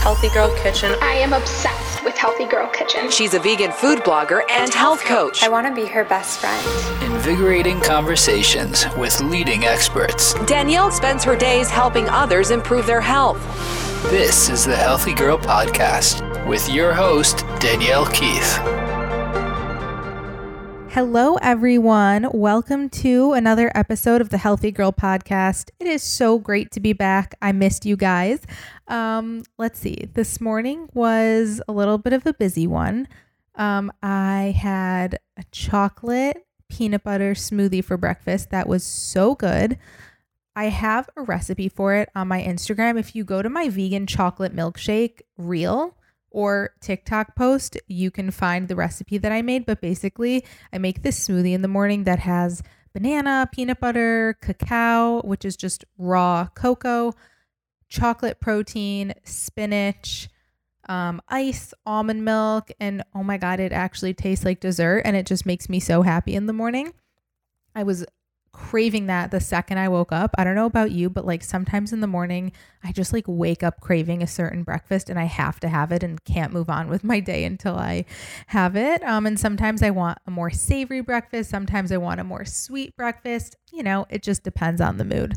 Healthy Girl Kitchen. I am obsessed with Healthy Girl Kitchen. She's a vegan food blogger and health coach. I want to be her best friend. Invigorating conversations with leading experts. Danielle spends her days helping others improve their health. This is the Healthy Girl Podcast with your host, Danielle Keith. Hello, everyone. Welcome to another episode of the Healthy Girl Podcast. It is so great to be back. I missed you guys. Um, let's see. This morning was a little bit of a busy one. Um, I had a chocolate peanut butter smoothie for breakfast that was so good. I have a recipe for it on my Instagram. If you go to my vegan chocolate milkshake reel, or TikTok post, you can find the recipe that I made. But basically, I make this smoothie in the morning that has banana, peanut butter, cacao, which is just raw cocoa, chocolate protein, spinach, um, ice, almond milk, and oh my God, it actually tastes like dessert and it just makes me so happy in the morning. I was craving that the second I woke up. I don't know about you, but like sometimes in the morning, I just like wake up craving a certain breakfast and I have to have it and can't move on with my day until I have it. Um, and sometimes I want a more savory breakfast. Sometimes I want a more sweet breakfast. You know, it just depends on the mood.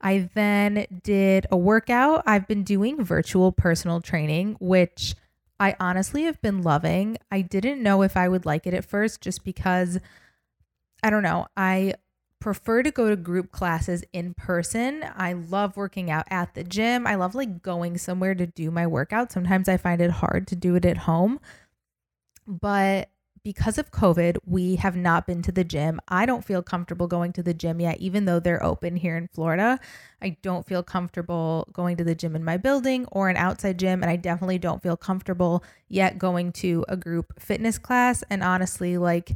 I then did a workout. I've been doing virtual personal training, which I honestly have been loving. I didn't know if I would like it at first just because I don't know. I prefer to go to group classes in person. I love working out at the gym. I love like going somewhere to do my workout. Sometimes I find it hard to do it at home. But because of COVID, we have not been to the gym. I don't feel comfortable going to the gym yet, even though they're open here in Florida. I don't feel comfortable going to the gym in my building or an outside gym. And I definitely don't feel comfortable yet going to a group fitness class. And honestly, like,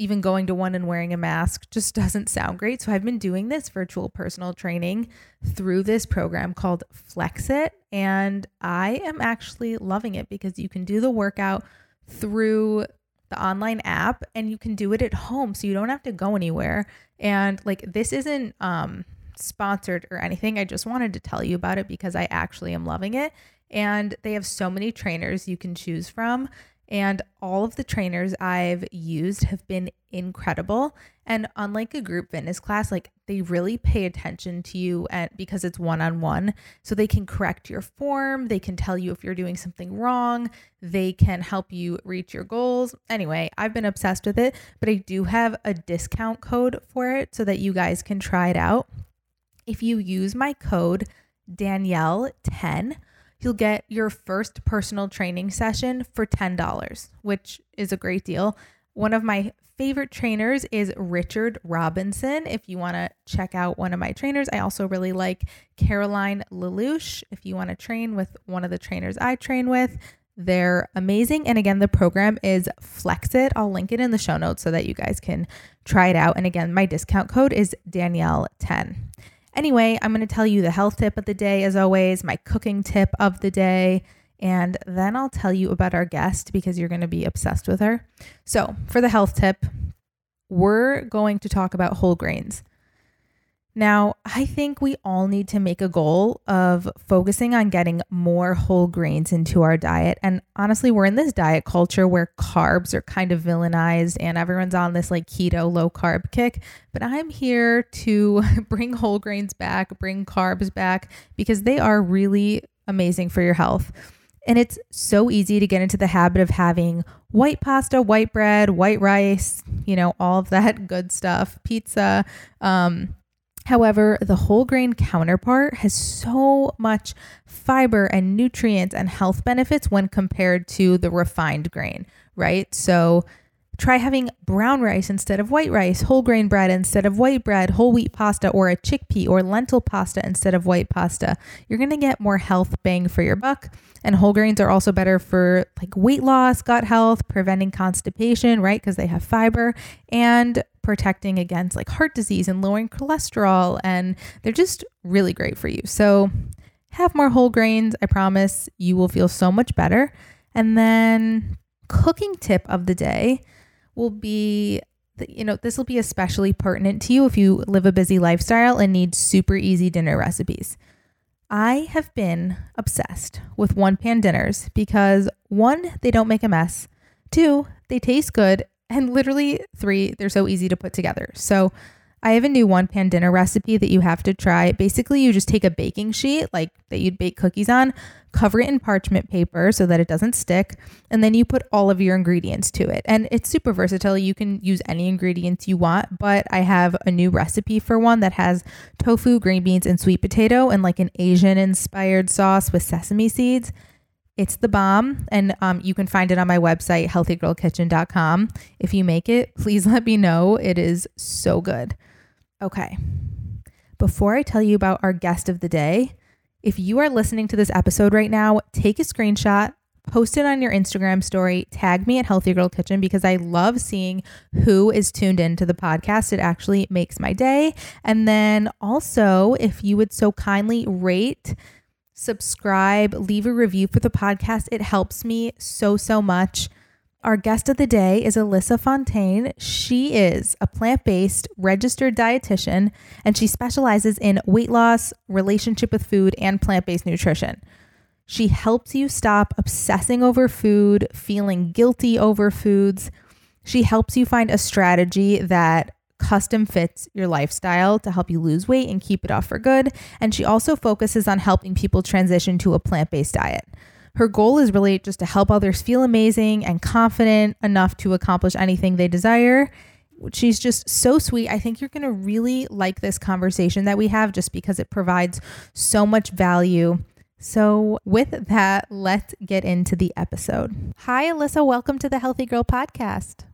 even going to one and wearing a mask just doesn't sound great. So I've been doing this virtual personal training through this program called Flexit. And I am actually loving it because you can do the workout through the online app and you can do it at home. So you don't have to go anywhere. And like this isn't um sponsored or anything. I just wanted to tell you about it because I actually am loving it. And they have so many trainers you can choose from. And all of the trainers I've used have been incredible. And unlike a group fitness class, like they really pay attention to you and because it's one on one. So they can correct your form, they can tell you if you're doing something wrong, they can help you reach your goals. Anyway, I've been obsessed with it, but I do have a discount code for it so that you guys can try it out. If you use my code Danielle10, you'll get your first personal training session for $10, which is a great deal. One of my favorite trainers is Richard Robinson. If you want to check out one of my trainers, I also really like Caroline Lelouch. If you want to train with one of the trainers I train with, they're amazing. And again, the program is Flexit. I'll link it in the show notes so that you guys can try it out. And again, my discount code is Danielle10. Anyway, I'm going to tell you the health tip of the day, as always, my cooking tip of the day, and then I'll tell you about our guest because you're going to be obsessed with her. So, for the health tip, we're going to talk about whole grains. Now, I think we all need to make a goal of focusing on getting more whole grains into our diet. And honestly, we're in this diet culture where carbs are kind of villainized and everyone's on this like keto low carb kick. But I'm here to bring whole grains back, bring carbs back because they are really amazing for your health. And it's so easy to get into the habit of having white pasta, white bread, white rice, you know, all of that good stuff, pizza. Um, However, the whole grain counterpart has so much fiber and nutrients and health benefits when compared to the refined grain, right? So try having brown rice instead of white rice, whole grain bread instead of white bread, whole wheat pasta, or a chickpea or lentil pasta instead of white pasta. You're going to get more health bang for your buck. And whole grains are also better for like weight loss, gut health, preventing constipation, right? Because they have fiber and protecting against like heart disease and lowering cholesterol. And they're just really great for you. So have more whole grains. I promise you will feel so much better. And then, cooking tip of the day will be you know, this will be especially pertinent to you if you live a busy lifestyle and need super easy dinner recipes. I have been obsessed with one pan dinners because one, they don't make a mess. Two, they taste good. And literally, three, they're so easy to put together. So, I have a new one pan dinner recipe that you have to try. Basically, you just take a baking sheet like that you'd bake cookies on, cover it in parchment paper so that it doesn't stick, and then you put all of your ingredients to it. And it's super versatile. You can use any ingredients you want, but I have a new recipe for one that has tofu, green beans, and sweet potato and like an Asian inspired sauce with sesame seeds. It's the bomb, and um, you can find it on my website, healthygirlkitchen.com. If you make it, please let me know. It is so good. Okay. Before I tell you about our guest of the day, if you are listening to this episode right now, take a screenshot, post it on your Instagram story, tag me at Healthy Girl Kitchen because I love seeing who is tuned into the podcast. It actually makes my day. And then also, if you would so kindly rate, subscribe, leave a review for the podcast, it helps me so, so much. Our guest of the day is Alyssa Fontaine. She is a plant based registered dietitian and she specializes in weight loss, relationship with food, and plant based nutrition. She helps you stop obsessing over food, feeling guilty over foods. She helps you find a strategy that custom fits your lifestyle to help you lose weight and keep it off for good. And she also focuses on helping people transition to a plant based diet. Her goal is really just to help others feel amazing and confident enough to accomplish anything they desire. She's just so sweet. I think you're going to really like this conversation that we have just because it provides so much value. So, with that, let's get into the episode. Hi, Alyssa. Welcome to the Healthy Girl Podcast.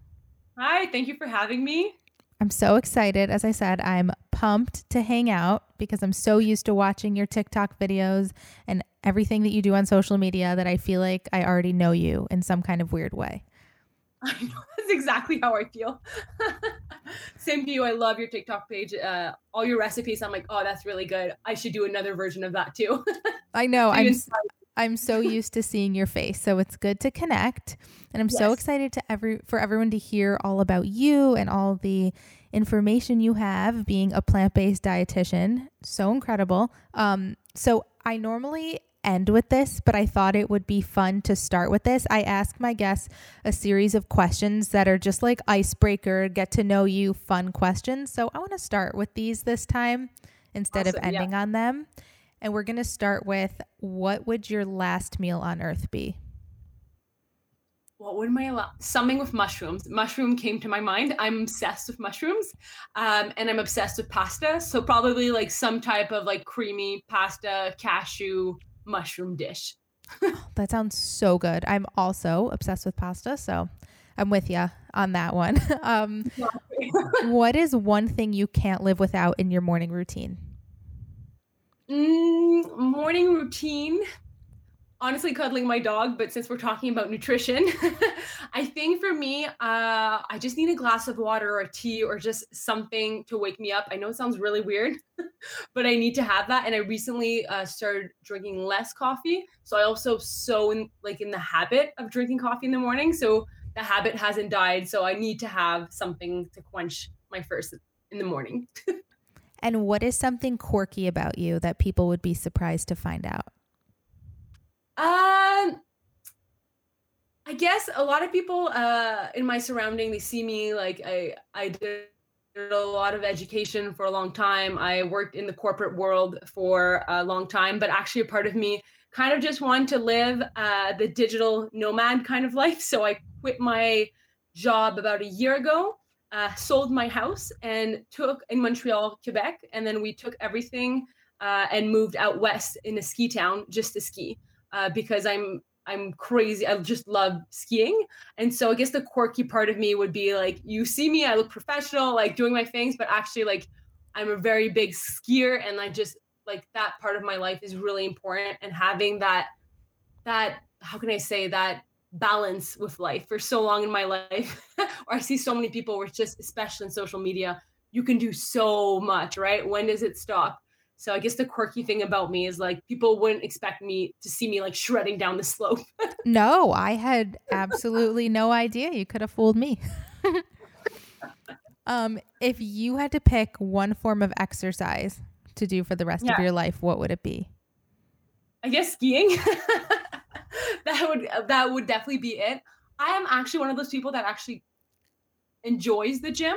Hi, thank you for having me. I'm so excited. As I said, I'm pumped to hang out because I'm so used to watching your TikTok videos and everything that you do on social media that I feel like I already know you in some kind of weird way. I know that's exactly how I feel. Same to you. I love your TikTok page. Uh, all your recipes. I'm like, oh, that's really good. I should do another version of that too. I know. I'm I'm so used to seeing your face, so it's good to connect. And I'm yes. so excited to every for everyone to hear all about you and all the information you have being a plant-based dietitian. So incredible. Um, so I normally end with this, but I thought it would be fun to start with this. I ask my guests a series of questions that are just like icebreaker, get to know you, fun questions. So I want to start with these this time instead awesome, of ending yeah. on them. And we're going to start with what would your last meal on earth be? What would my la- something with mushrooms? Mushroom came to my mind. I'm obsessed with mushrooms, um, and I'm obsessed with pasta. So probably like some type of like creamy pasta, cashew, mushroom dish. that sounds so good. I'm also obsessed with pasta, so I'm with you on that one. um, what is one thing you can't live without in your morning routine? Mm, morning routine. Honestly, cuddling my dog, but since we're talking about nutrition, I think for me, uh, I just need a glass of water or a tea or just something to wake me up. I know it sounds really weird, but I need to have that. And I recently uh, started drinking less coffee, so I also so in like in the habit of drinking coffee in the morning. So the habit hasn't died. So I need to have something to quench my thirst in the morning. And what is something quirky about you that people would be surprised to find out? Um, I guess a lot of people uh, in my surrounding they see me like I I did a lot of education for a long time. I worked in the corporate world for a long time, but actually a part of me kind of just wanted to live uh, the digital nomad kind of life. So I quit my job about a year ago uh, sold my house and took in Montreal, Quebec, and then we took everything uh, and moved out west in a ski town just to ski uh, because I'm I'm crazy. I just love skiing, and so I guess the quirky part of me would be like, you see me, I look professional, like doing my things, but actually, like I'm a very big skier, and I just like that part of my life is really important, and having that that how can I say that balance with life for so long in my life or i see so many people where just especially in social media you can do so much right? When does it stop? So i guess the quirky thing about me is like people wouldn't expect me to see me like shredding down the slope. No i had absolutely no idea you could have fooled me. Um if you had to pick one form of exercise to do for the rest yeah. of your life what would it be? I guess skiing. that would that would definitely be it. I am actually one of those people that actually enjoys the gym.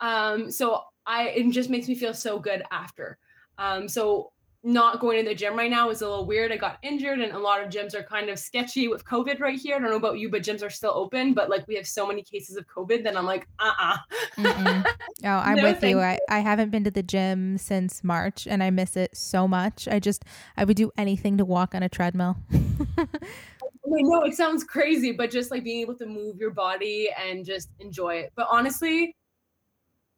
Um, so I it just makes me feel so good after. Um, so not going to the gym right now is a little weird. I got injured, and a lot of gyms are kind of sketchy with COVID right here. I don't know about you, but gyms are still open. But like we have so many cases of COVID that I'm like, uh uh Oh, I'm No, with you. I, I haven't been to the gym since March and I miss it so much. I just, I would do anything to walk on a treadmill. I know it sounds crazy, but just like being able to move your body and just enjoy it. But honestly,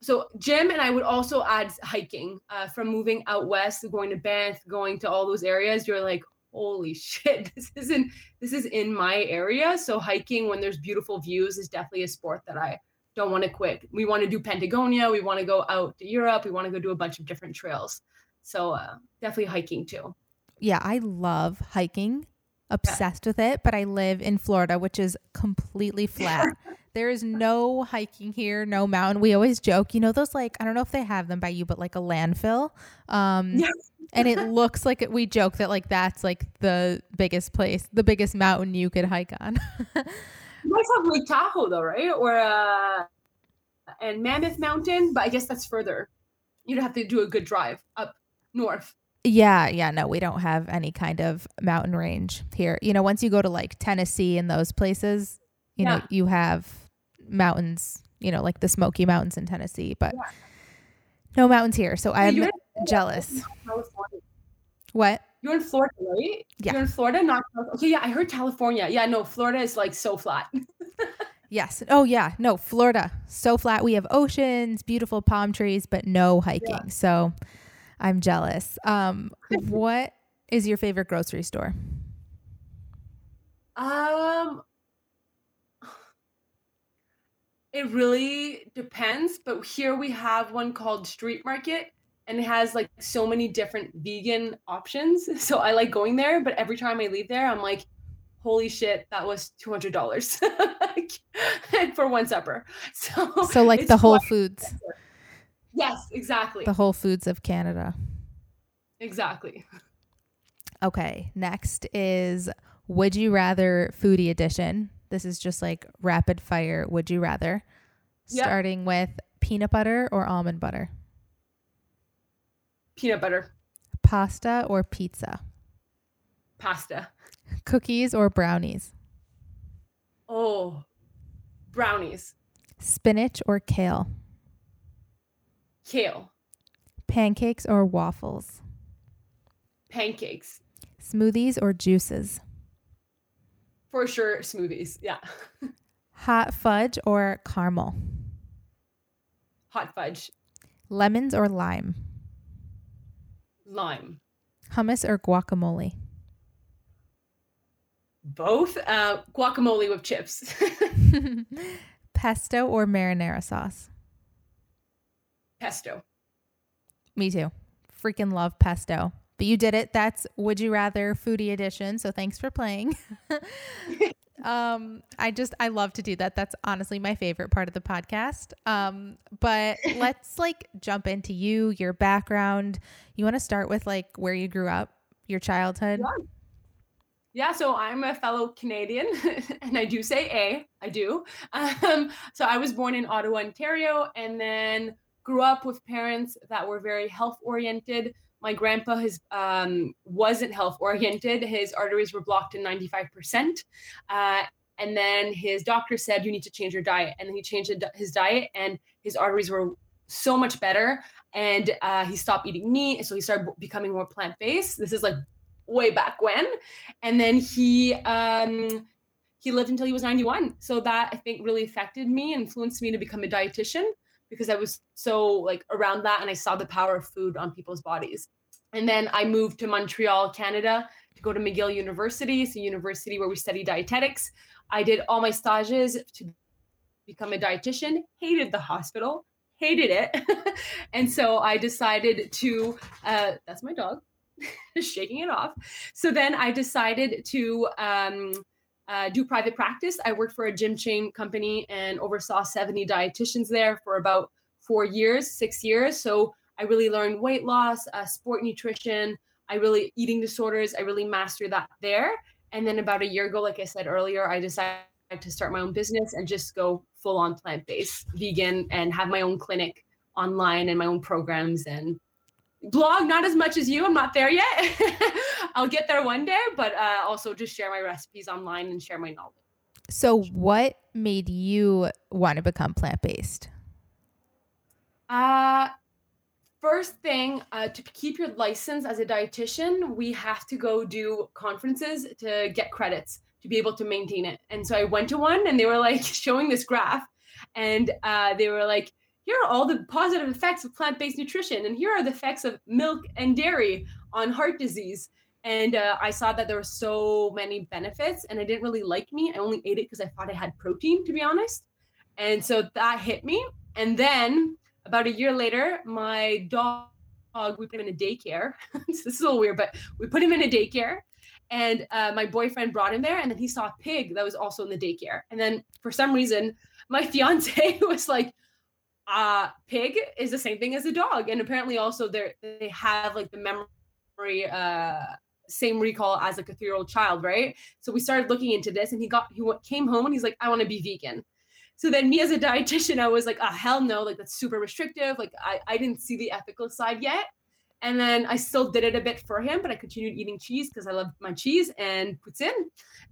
so gym and I would also add hiking. Uh, from moving out west, going to Banff, going to all those areas, you're like, holy shit, this isn't this is in my area. So hiking when there's beautiful views is definitely a sport that I don't want to quit. We want to do Patagonia. We want to go out to Europe. We want to go do a bunch of different trails. So uh, definitely hiking too. yeah, I love hiking, obsessed with it, but I live in Florida, which is completely flat. there is no hiking here, no mountain. We always joke, you know, those like, I don't know if they have them by you, but like a landfill. Um, Yes. and it looks like it, we joke that like that's like the biggest place, the biggest mountain you could hike on. You guys have Lake Tahoe though, right? Or uh and Mammoth Mountain, but I guess that's further. You'd have to do a good drive up north. Yeah, yeah, no, we don't have any kind of mountain range here. You know, once you go to like Tennessee and those places, you know, you have mountains, you know, like the Smoky Mountains in Tennessee, but Yeah. no mountains here. So I'm jealous. What? You're in Florida, right? Yeah. You're in Florida, not okay. Yeah, I heard California. Yeah, no, Florida is like so flat. Yes. Oh, yeah. No, Florida. So flat. We have oceans, beautiful palm trees, but no hiking. So I'm jealous. Um, what is your favorite grocery store? Um, it really depends, but here we have one called Street Market and it has like so many different vegan options. So I like going there, but every time I leave there, I'm like, holy shit, that was $200 for one supper. So, So, like the Whole Foods, Yes, exactly. the Whole Foods of Canada. Exactly. Okay, next is Would You Rather Foodie Edition. This is just like rapid fire Would You Rather. Yep. Starting with peanut butter or almond butter, Peanut butter, pasta or pizza, pasta. cookies or brownies, Oh, brownies, spinach or kale, kale, pancakes or waffles, pancakes. smoothies or juices, For sure, smoothies. Yeah. hot fudge or caramel, Hot fudge, lemons or lime, lime. hummus or guacamole, Both. Uh, guacamole with chips. pesto or marinara sauce. Pesto. Me too. Freaking love pesto. But you did it. That's Would You Rather Foodie Edition. So thanks for playing. um, I just I love to do that. That's honestly my favorite part of the podcast. Um, but let's like jump into you, your background. You want to start with like where you grew up, your childhood? Yeah. Yeah, so I'm a fellow Canadian, and I do say A. I do. Um, so I was born in Ottawa, Ontario, and then grew up with parents that were very health oriented. My grandpa his um, wasn't health oriented. His arteries were blocked in 95%. Uh, and then his doctor said, You need to change your diet. And then he changed his diet, and his arteries were so much better. And uh, he stopped eating meat. So he started becoming more plant based. This is like way back when. And then he, um, he lived until he was 91. So that I think really affected me, influenced me to become a dietitian because I was so like around that and I saw the power of food on people's bodies. And then I moved to Montreal, Canada to go to McGill University. It's a university where we study dietetics. I did all my stages to become a dietitian, hated the hospital, hated it. and so I decided to, uh, that's my dog, shaking it off. So then I decided to um, uh, do private practice. I worked for a gym chain company and oversaw 70 dietitians there for about four years, six years. So I really learned weight loss, uh, sport nutrition. I really eating disorders, I really mastered that there. And then about a year ago, like I said earlier, I decided to start my own business and just go full on plant based, vegan, and have my own clinic online and my own programs and blog. Not as much as you. I'm not there yet. I'll get there one day, but uh, also just share my recipes online and share my knowledge. So, what made you want to become plant based? Uh, first thing uh, to keep your license as a dietitian, we have to go do conferences to get credits to be able to maintain it. And so I went to one and they were like showing this graph and uh, they were like, here are all the positive effects of plant based nutrition. And here are the effects of milk and dairy on heart disease. And uh, I saw that there were so many benefits and I didn't really like meat. I only ate it because I thought I had protein, to be honest. And so that hit me. And then about a year later, my dog, we put him in a daycare. this is a little weird, but we put him in a daycare and uh, my boyfriend brought him there and then he saw a pig that was also in the daycare and then for some reason my fiance was like uh pig is the same thing as a dog and apparently also they they have like the memory uh same recall as like a three year old child right? So we started looking into this and he got he came home and he's like i want to be vegan. So then me as a dietitian i was like oh hell no like that's super restrictive like i i didn't see the ethical side yet. And then I still did it a bit for him, but I continued eating cheese because I love my cheese and poutine.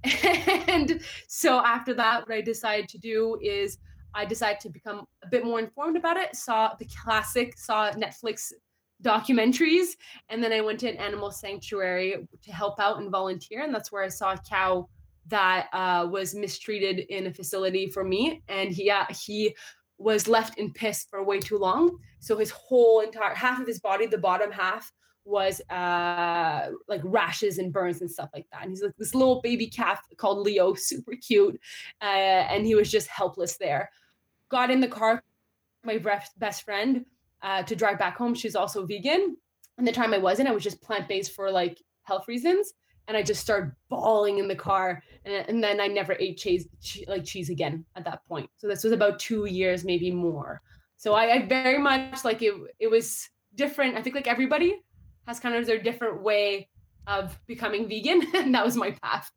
and so after that, what I decided to do is I decided to become a bit more informed about it. Saw the classic, saw Netflix documentaries, and then I went to an animal sanctuary to help out and volunteer. And that's where I saw a cow that uh, was mistreated in a facility for me. And he, uh, he was left in piss for way too long. So his whole entire half of his body, the bottom half, was uh like rashes and burns and stuff like that. And he's like this little baby calf called Leo, super cute, uh, and he was just helpless there. Got in the car, my best friend, uh, to drive back home. She's also vegan. And the time I wasn't, I was just plant based for like health reasons and I just started bawling in the car. And, and then I never ate cheese, like cheese again at that point. So this was about two years, maybe more. So I, I very much like it. It was different. I think like everybody has kind of their different way of becoming vegan, and that was my path.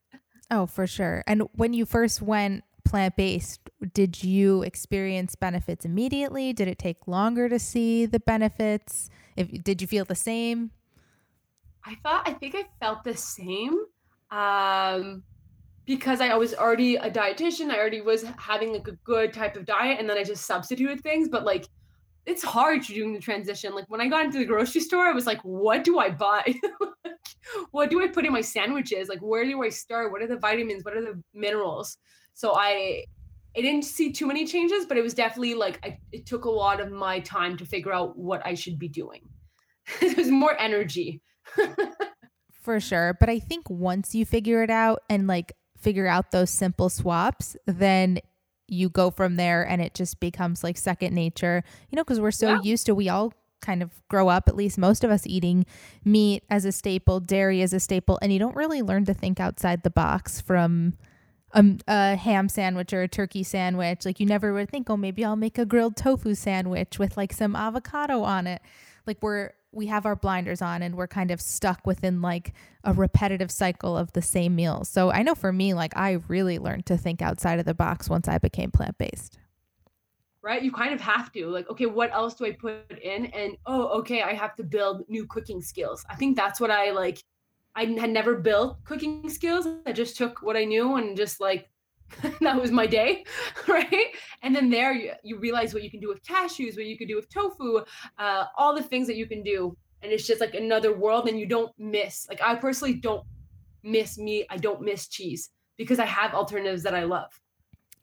Oh, for sure. And when you first went plant based, did you experience benefits immediately? Did it take longer to see the benefits? If did you feel the same? I thought I think I felt the same. Um because I was already a dietitian, I already was having like a good type of diet, and then I just substituted things. But like, it's hard doing the transition. Like when I got into the grocery store, I was like, what do I buy? what do I put in my sandwiches? Like, where do I start? What are the vitamins? What are the minerals? So I, I didn't see too many changes, but it was definitely like I, it took a lot of my time to figure out what I should be doing. it was more energy For sure. But I think once you figure it out and like figure out those simple swaps, then you go from there and it just becomes like second nature, you know, because we're so yeah. used to, we all kind of grow up, at least most of us eating meat as a staple, dairy as a staple, and you don't really learn to think outside the box from a, a, ham sandwich or a turkey sandwich. Like you never would think, oh, maybe I'll make a grilled tofu sandwich with like some avocado on it. Like we're we have our blinders on and we're kind of stuck within like a repetitive cycle of the same meals. So I know for me, like I really learned to think outside of the box once I became plant based. Right? You kind of have to. Like, okay, what else do I put in? And oh, okay, I have to build new cooking skills. I think that's what I like. I had never built cooking skills. I just took what I knew and just like that was my day, right? And then there you, you realize what you can do with cashews, what you can do with tofu, uh, all the things that you can do. And it's just like another world, and you don't miss. Like I personally don't miss meat. I don't miss cheese because I have alternatives that I love.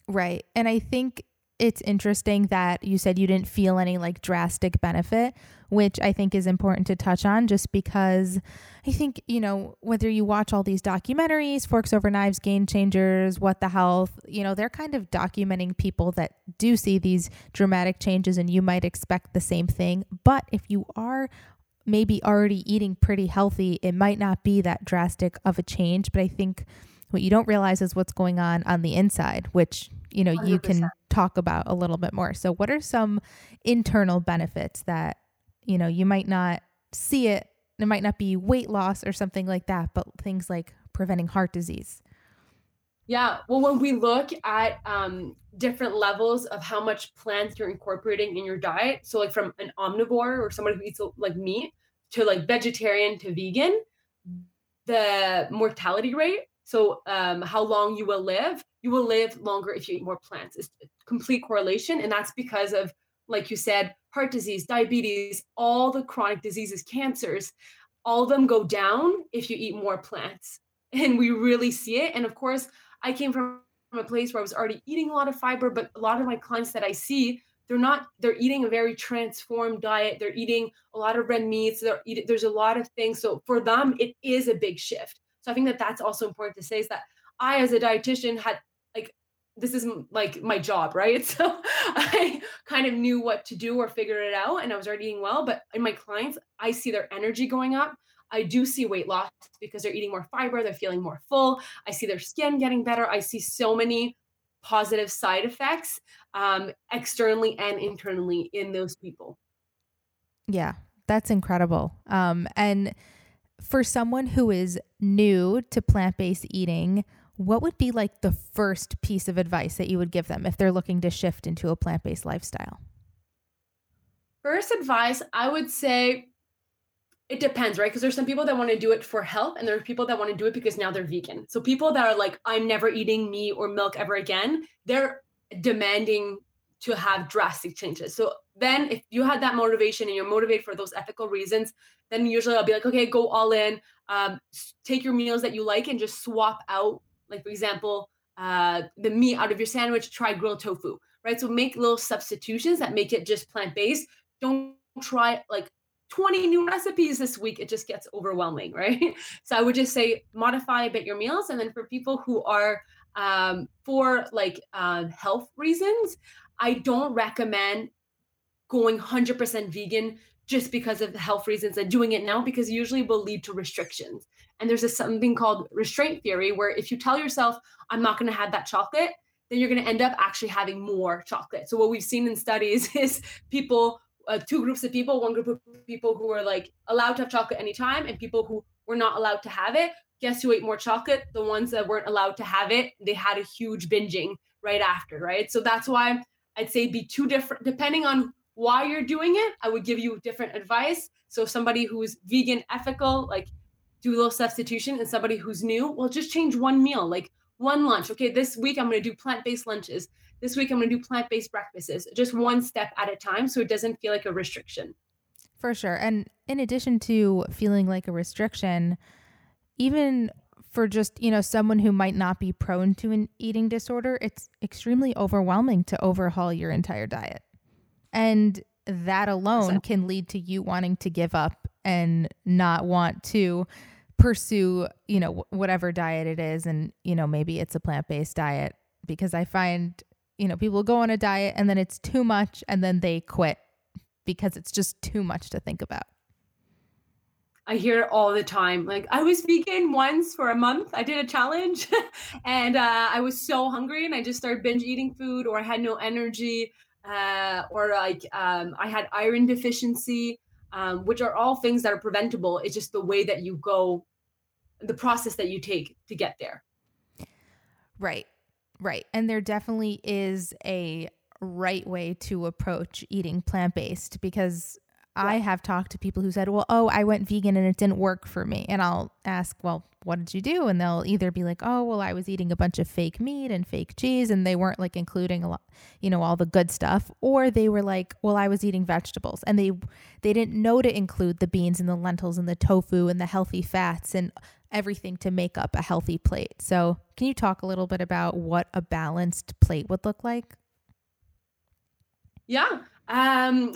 Right. And I think it's interesting that you said you didn't feel any like drastic benefit, which I think is important to touch on just because I think, you know, whether you watch all these documentaries, Forks Over Knives, Game Changers, What the Health, you know, they're kind of documenting people that do see these dramatic changes and you might expect the same thing. But if you are maybe already eating pretty healthy, it might not be that drastic of a change. But I think what you don't realize is what's going on on the inside, which you know 100%. you can talk about a little bit more. So, what are some internal benefits that you know you might not see it it might not be weight loss or something like that, but things like preventing heart disease. Yeah. Well, when we look at um, different levels of how much plants you're incorporating in your diet, so like from an omnivore or somebody who eats like meat to like vegetarian to vegan, the mortality rate, so um, how long you will live, you will live longer if you eat more plants. It's complete correlation. And that's because of, like you said, heart disease, diabetes, all the chronic diseases, cancers, all of them go down if you eat more plants. And we really see it. And of course, I came from a place where I was already eating a lot of fiber, but a lot of my clients that I see, they're not, they're eating a very transformed diet. They're eating a lot of red meats. They're eating, there's a lot of things. So for them, it is a big shift. So I think that that's also important to say is that I, as a dietitian, had this is like my job, right? So I kind of knew what to do or figure it out and I was already eating well. But in my clients, I see their energy going up. I do see weight loss because they're eating more fiber, they're feeling more full. I see their skin getting better. I see so many positive side effects um, externally and internally in those people. Yeah, that's incredible. Um, and for someone who is new to plant based eating, what would be like the first piece of advice that you would give them if they're looking to shift into a plant based lifestyle? First advice, I would say it depends, right? Because there's some people that want to do it for health, and there are people that want to do it because now they're vegan. So people that are like, I'm never eating meat or milk ever again, they're demanding to have drastic changes. So then if you had that motivation and you're motivated for those ethical reasons, then usually I'll be like, okay, go all in, um, take your meals that you like and just swap out, like for example, uh, the meat out of your sandwich, try grilled tofu, right? So make little substitutions that make it just plant-based. Don't try like 20 new recipes this week, it just gets overwhelming, right? So I would just say modify a bit your meals. And then for people who are um, for like uh, health reasons, I don't recommend going 100% vegan just because of the health reasons and doing it now because usually will lead to restrictions. And there's a, something called restraint theory where if you tell yourself, I'm not going to have that chocolate, then you're going to end up actually having more chocolate. So what we've seen in studies is people uh, two groups of people one group of people who were like allowed to have chocolate anytime and people who were not allowed to have it. Guess who ate more chocolate? The ones that weren't allowed to have it. They had a huge binging right after right? So that's why i'd say be two different depending on why you're doing it i would give you different advice. So somebody who's vegan ethical like do a little substitution and somebody who's new well just change one meal like one lunch okay this week i'm going to do plant-based lunches this week I'm going to do plant based breakfasts, just one step at a time so it doesn't feel like a restriction. For sure. And in addition to feeling like a restriction, even for just, you know, someone who might not be prone to an eating disorder, it's extremely overwhelming to overhaul your entire diet. And that alone can lead to you wanting to give up and not want to pursue, you know, whatever diet it is and, you know, maybe it's a plant-based diet because I find you know, people go on a diet and then it's too much and then they quit because it's just too much to think about. I hear it all the time. Like I was vegan once for a month. I did a challenge and uh, I was so hungry and I just started binge eating food or I had no energy uh, or like um, I had iron deficiency, um, which are all things that are preventable. It's just the way that you go, the process that you take to get there. Right. Right. And there definitely is a right way to approach eating plant based because yeah. I have talked to people who said, well, oh, I went vegan and it didn't work for me. And I'll ask, well, what did you do? And they'll either be like, oh, well, I was eating a bunch of fake meat and fake cheese and they weren't like including a lot, you know, all the good stuff. Or they were like, well, I was eating vegetables and they, they didn't know to include the beans and the lentils and the tofu and the healthy fats and everything to make up a healthy plate. So, can you talk a little bit about what a balanced plate would look like? Yeah. Um,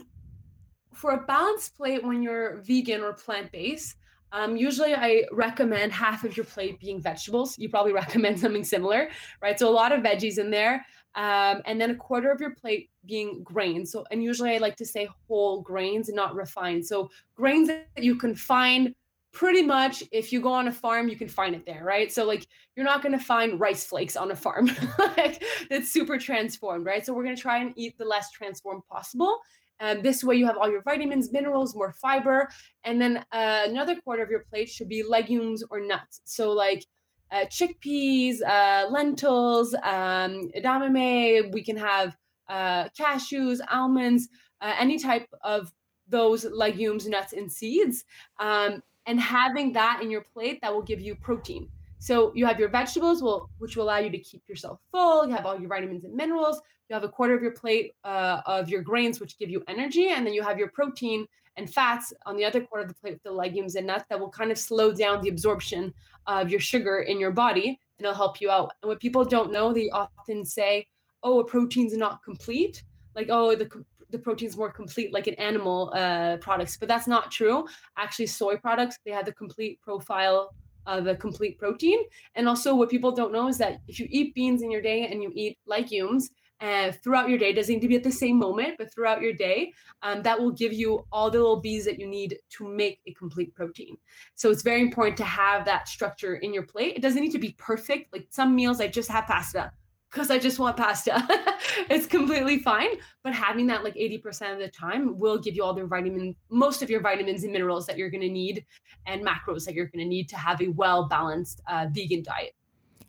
for a balanced plate, when you're vegan or plant based, um, usually I recommend half of your plate being vegetables. You probably recommend something similar, right? So, a lot of veggies in there. Um, and then a quarter of your plate being grains. So, and usually I like to say whole grains and not refined. So, grains that you can find pretty much if you go on a farm you can find it there right so like you're not going to find rice flakes on a farm like that's super transformed right so we're going to try and eat the less transformed possible And this way, you have all your vitamins, minerals, more fiber. And then uh, another quarter of your plate should be legumes or nuts. So, like uh, chickpeas, uh, lentils, um, edamame. We can have uh, cashews, almonds, uh, any type of those legumes, nuts, and seeds. Um, and having that in your plate that will give you protein. So you have your vegetables, will, which will allow you to keep yourself full. You have all your vitamins and minerals. You have a quarter of your plate uh, of your grains, which give you energy, and then you have your protein and fats on the other quarter of the plate with the legumes and nuts that will kind of slow down the absorption of your sugar in your body, and it'll help you out. And what people don't know, they often say, "Oh, a protein's not complete." Like, oh, the the protein's more complete like in animal uh, products, but that's not true. Actually, soy products they have the complete profile of a complete protein. And also, what people don't know is that if you eat beans in your day and you eat legumes, uh, throughout your day doesn't need to be at the same moment but throughout your day um, that will give you all the little bees that you need to make a complete protein so it's very important to have that structure in your plate it doesn't need to be perfect like some meals i just have pasta because I just want pasta. it's completely fine. But having that like 80% of the time will give you all the vitamin, most of your vitamins and minerals that you're going to need and macros that you're going to need to have a well balanced uh, vegan diet.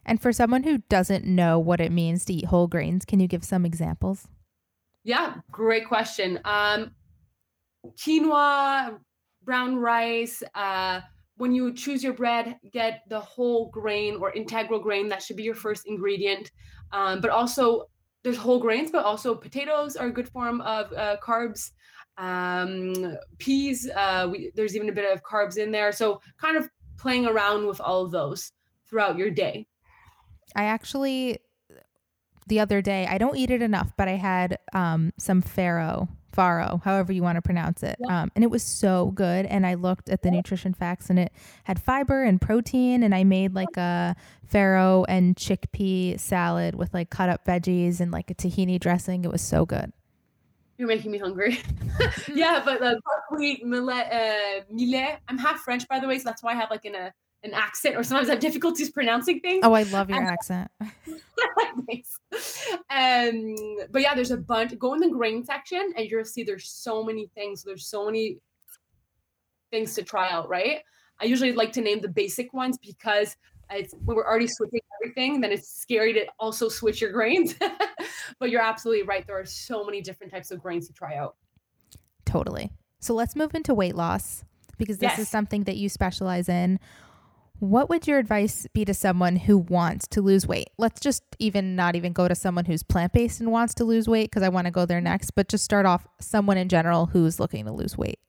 And for someone who doesn't know what it means to eat whole grains, can you give some examples? Yeah, great question. Um, quinoa, brown rice, uh, when you choose your bread, get the whole grain or integral grain. That should be your first ingredient. Um, but also, there's whole grains, but also potatoes are a good form of uh, carbs. Um, peas, uh, we, there's even a bit of carbs in there. So, kind of playing around with all of those throughout your day. I actually, the other day, I don't eat it enough, but I had um, some farro farro, however you want to pronounce it. Um, and it was so good. And I looked at the nutrition facts and it had fiber and protein. And I made like a farro and chickpea salad with like cut up veggies and like a tahini dressing. It was so good. You're making me hungry. yeah, but the buckwheat millet, uh, millet. I'm half French, by the way, so that's why I have like an, a uh, an accent, or sometimes I have difficulties pronouncing things. Oh, I love your accent. Thanks. Um, but yeah, there's a bunch. Go in the grain section, and you'll see there's so many things. There's so many things to try out. Right. I usually like to name the basic ones because it's when we're already switching everything, then it's scary to also switch your grains. but you're absolutely right. There are so many different types of grains to try out. Totally. So let's move into weight loss because this yes. is something that you specialize in. What would your advice be to someone who wants to lose weight? Let's just even not even go to someone who's plant based and wants to lose weight because I want to go there next, but just start off someone in general who's looking to lose weight.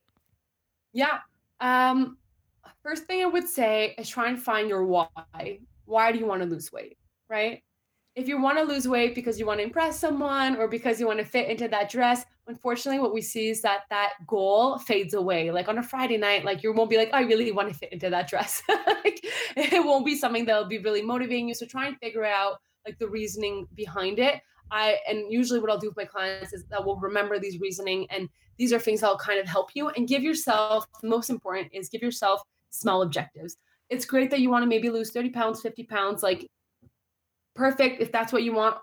Yeah. Um, first thing I would say is try and find your why. Why do you want to lose weight? Right? if you want to lose weight because you want to impress someone or because you want to fit into that dress, unfortunately, what we see is that that goal fades away. Like on a Friday night, like you won't be like, I really want to fit into that dress. like, it won't be something that will be really motivating you. So try and figure out like the reasoning behind it. I and usually what I'll do with my clients is that we'll remember these reasoning and these are things that'll kind of help you and give yourself. The most important is give yourself small objectives. It's great that you want to maybe lose 30 pounds, 50 pounds. Like perfect if that's what you want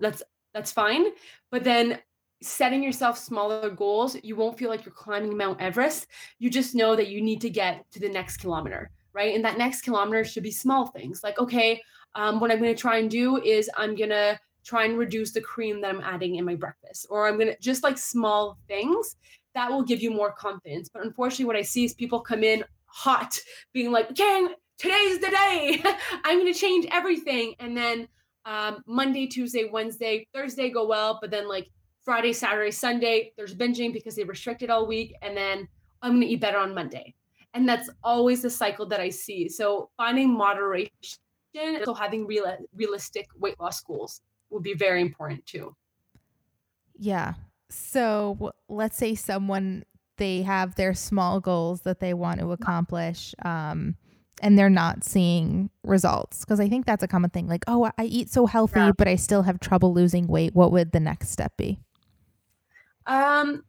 that's that's fine but then setting yourself smaller goals you won't feel like you're climbing mount everest you just know that you need to get to the next kilometer right and that next kilometer should be small things like okay um, what i'm going to try and do is i'm going to try and reduce the cream that i'm adding in my breakfast or i'm going to just like small things that will give you more confidence but unfortunately what i see is people come in hot being like okay today's the day. I'm going to change everything. And then um, Monday, Tuesday, Wednesday, Thursday go well, but then like Friday, Saturday, Sunday, there's binging because they restricted all week. And then I'm going to eat better on Monday. And that's always the cycle that I see. So finding moderation also having real, realistic weight loss goals will be very important too. Yeah. So let's say someone they have their small goals that they want to accomplish. Um, and they're not seeing results because i think that's a common thing like oh i eat so healthy yeah. but i still have trouble losing weight what would the next step be um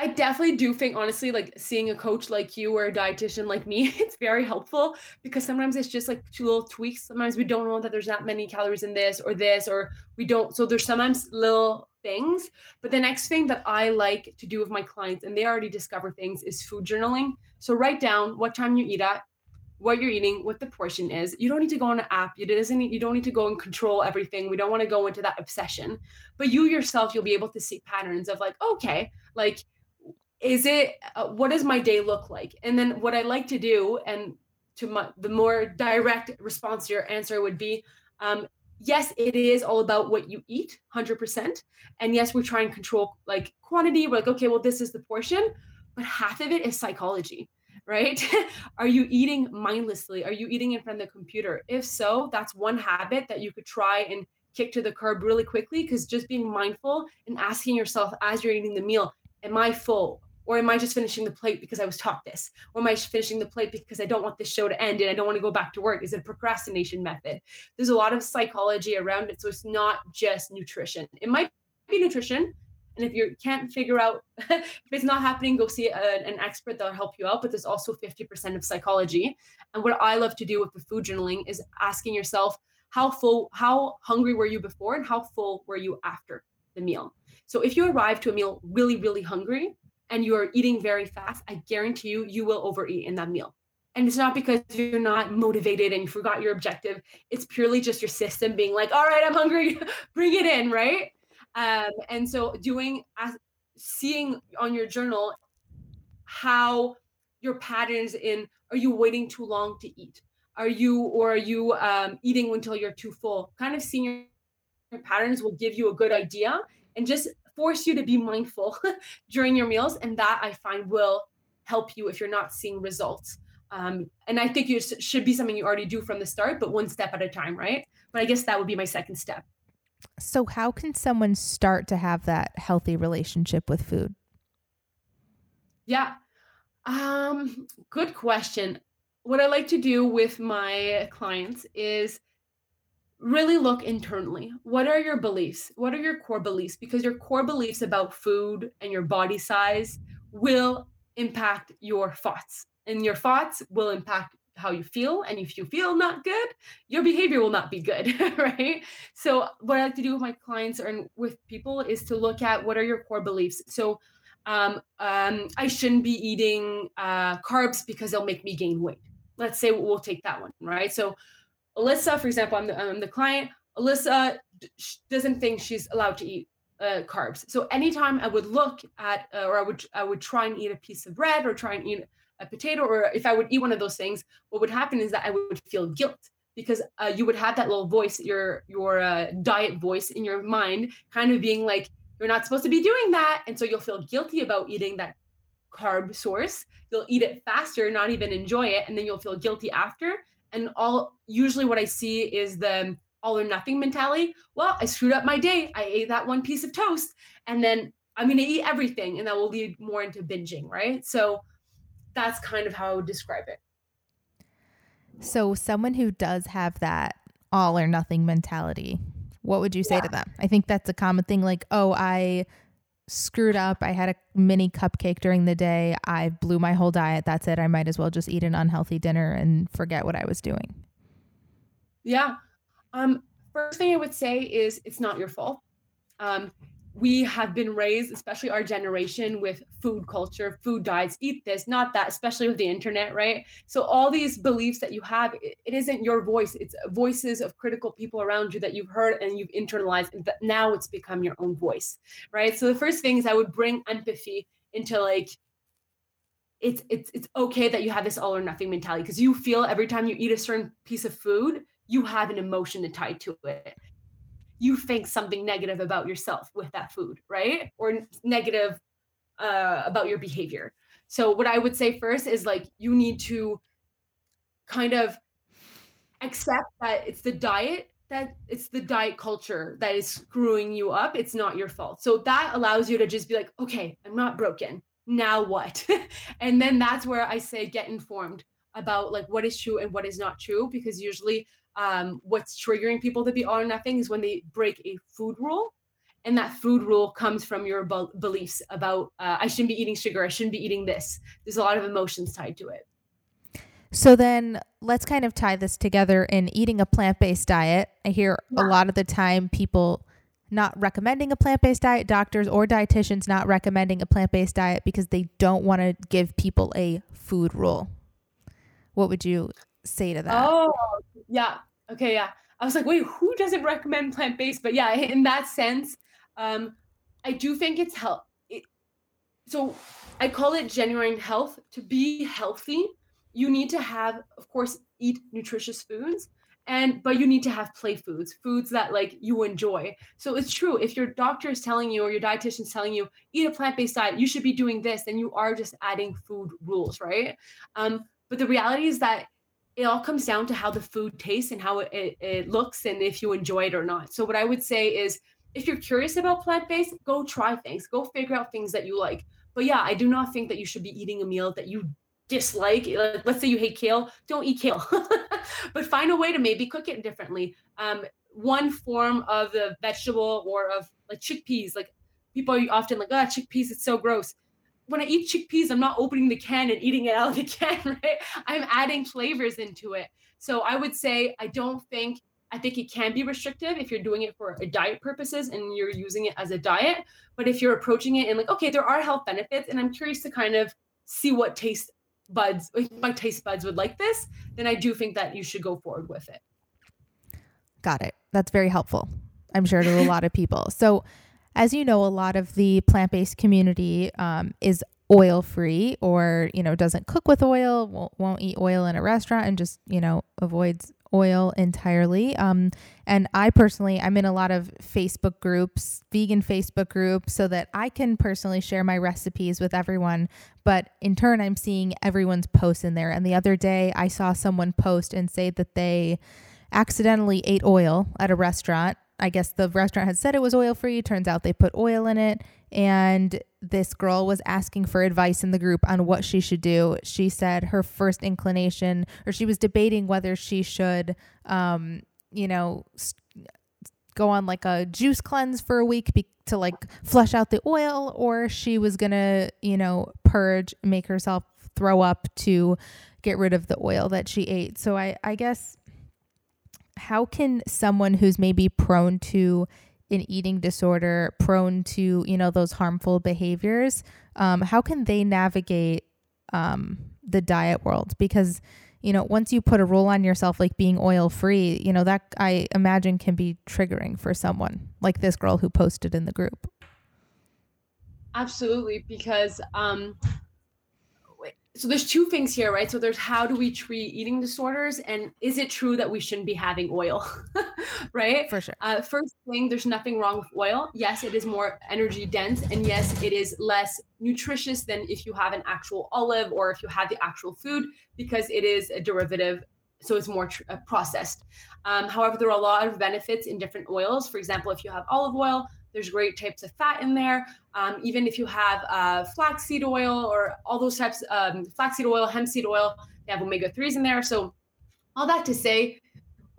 I definitely do think, honestly, like seeing a coach like you or a dietitian like me, it's very helpful because sometimes it's just like two little tweaks. Sometimes we don't know that there's that many calories in this or this, or we don't. So there's sometimes little things. But the next thing that I like to do with my clients, and they already discover things, is food journaling. So write down what time you eat at, what you're eating, what the portion is. You don't need to go on an app. You doesn't you don't need to go and control everything. We don't want to go into that obsession. But you yourself, you'll be able to see patterns of like, okay, like is it uh, what does my day look like and then what i like to do and to my the more direct response to your answer would be um, yes it is all about what you eat 100% and yes we try and control like quantity we're like okay well this is the portion but half of it is psychology right are you eating mindlessly are you eating in front of the computer if so that's one habit that you could try and kick to the curb really quickly because just being mindful and asking yourself as you're eating the meal am i full or am I just finishing the plate because I was taught this? Or am I finishing the plate because I don't want this show to end and I don't want to go back to work? Is it a procrastination method? There's a lot of psychology around it. So it's not just nutrition. It might be nutrition. And if you can't figure out if it's not happening, go see a, an expert that'll help you out. But there's also 50% of psychology. And what I love to do with the food journaling is asking yourself, how full, how hungry were you before and how full were you after the meal? So if you arrive to a meal really, really hungry, and you are eating very fast, I guarantee you, you will overeat in that meal. And it's not because you're not motivated and you forgot your objective. It's purely just your system being like, all right, I'm hungry, bring it in, right? Um, and so doing, seeing on your journal how your patterns in, are you waiting too long to eat? Are you, or are you um, eating until you're too full? Kind of seeing your patterns will give you a good idea and just force you to be mindful during your meals. And that I find will help you if you're not seeing results. Um, and I think it should be something you already do from the start, but one step at a time, right? But I guess that would be my second step. So, how can someone start to have that healthy relationship with food? Yeah. Um, good question. What I like to do with my clients is really look internally. What are your beliefs? What are your core beliefs? Because your core beliefs about food and your body size will impact your thoughts, and your thoughts will impact how you feel. And if you feel not good, your behavior will not be good, right? So, what I like to do with my clients and with people is to look at what are your core beliefs. So, um, um, I shouldn't be eating uh, carbs because they'll make me gain weight. Let's say we'll take that one, right? So, Alyssa, for example, I'm the, I'm the client. Alyssa doesn't think she's allowed to eat uh, carbs. So anytime I would look at, uh, or I would I would try and eat a piece of bread, or try and eat a potato, or if I would eat one of those things, what would happen is that I would feel guilt because uh, you would have that little voice, your your uh, diet voice in your mind, kind of being like, you're not supposed to be doing that, and so you'll feel guilty about eating that carb source. You'll eat it faster, not even enjoy it, and then you'll feel guilty after and all usually what I see is the all or nothing mentality. Well, I screwed up my day. I ate that one piece of toast and then I'm going to eat everything and that will lead more into binging, right? So that's kind of how I would describe it. So someone who does have that all or nothing mentality, what would you say yeah. to them? I think that's a common thing like, "Oh, I screwed up. I had a mini cupcake during the day. I blew my whole diet. That's it. I might as well just eat an unhealthy dinner and forget what I was doing. Yeah. Um, first thing I would say is it's not your fault. Um, we have been raised, especially our generation, with food culture, food diets, eat this, not that, especially with the internet, right? So all these beliefs that you have, it, isn't your voice. It's voices of critical people around you that you've heard and you've internalized, and now it's become your own voice, right? So the first thing is I would bring empathy into like it's it's it's okay that you have this all or nothing mentality because you feel every time you eat a certain piece of food, you have an emotion tied to it you think something negative about yourself with that food, right? Or negative uh, about your behavior. So, what I would say first is like you need to kind of accept that it's the diet that it's the diet culture that is screwing you up. It's not your fault. So, that allows you to just be like, okay, I'm not broken. Now what? and then that's where I say get informed about like what is true and what is not true because usually um, what's triggering people to be all or nothing is when they break a food rule and that food rule comes from your be- beliefs about uh, I shouldn't be eating sugar, I shouldn't be eating this. There's a lot of emotions tied to it. So then let's kind of tie this together in eating a plant-based diet. I hear yeah. a lot of the time people not recommending a plant-based diet, doctors or dietitians not recommending a plant-based diet because they don't want to give people a food rule. What would you say to that? Oh, yeah. Okay, yeah. I was like, wait, who doesn't recommend plant-based? But yeah, in that sense, um, I do think it's health. It, so I call it genuine health. To be healthy, you need to have, of course, eat nutritious foods, and but you need to have play foods, foods that like you enjoy. So it's true. If your doctor is telling you or your dietitian is telling you eat a plant-based diet, you should be doing this, then you are just adding food rules, right? Um, but the reality is that it all comes down to how the food tastes and how it, it, looks and if you enjoy it or not. So what I would say is if you're curious about plant-based, go try things. Go figure out things that you like. But yeah, I do not think that you should be eating a meal that you dislike. Like, let's say you hate kale, don't eat kale. but find a way to maybe cook it differently. Um, one form of the vegetable or of like chickpeas, like people are often like, ah, oh, chickpeas, it's so gross. When I eat chickpeas, I'm not opening the can and eating it out of the can, right? I'm adding flavors into it. So I would say I don't think I think it can be restrictive if you're doing it for a diet purposes and you're using it as a diet. But if you're approaching it and like, okay, there are health benefits, and I'm curious to kind of see what taste buds, my taste buds would like this, then I do think that you should go forward with it. Got it. That's very helpful. I'm sure to a lot of people. So, as you know, a lot of the plant based community um, is oil free or you know doesn't cook with oil won't, won't eat oil in a restaurant and just you know avoids oil entirely. Um, and I personally, I'm in a lot of Facebook groups, vegan Facebook groups, so that I can personally share my recipes with everyone. But in turn, I'm seeing everyone's posts in there. And the other day, I saw someone post and say that they accidentally ate oil at a restaurant. I guess the restaurant had said it was oil free. Turns out they put oil in it. And this girl was asking for advice in the group on what she should do. She said her first inclination, or she was debating whether she should, um, you know, go on like a juice cleanse for a week be- to like flush out the oil, or she was gonna, you know, purge, make herself throw up to get rid of the oil that she ate. So I, I guess, how can someone who's maybe prone to an eating disorder prone to you know those harmful behaviors um, how can they navigate um, the diet world? Because you know once you put a rule on yourself like being oil free you know that i imagine can be triggering for someone like this girl who posted in the group. Absolutely because um so there's two things here, right? So there's how do we treat eating disorders, and is it true that we shouldn't be having oil, right? For sure. Uh, first thing, there's nothing wrong with oil. Yes, it is more energy dense, and yes, it is less nutritious than if you have an actual olive or if you have the actual food because it is a derivative so it's more tr- uh, processed. Um, however, there are a lot of benefits in different oils. For example, if you have olive oil, there's great types of fat in there. Um, even if you have uh, flaxseed oil or all those types, um, flaxseed oil, hemp seed oil, they have omega threes in there. So all that to say,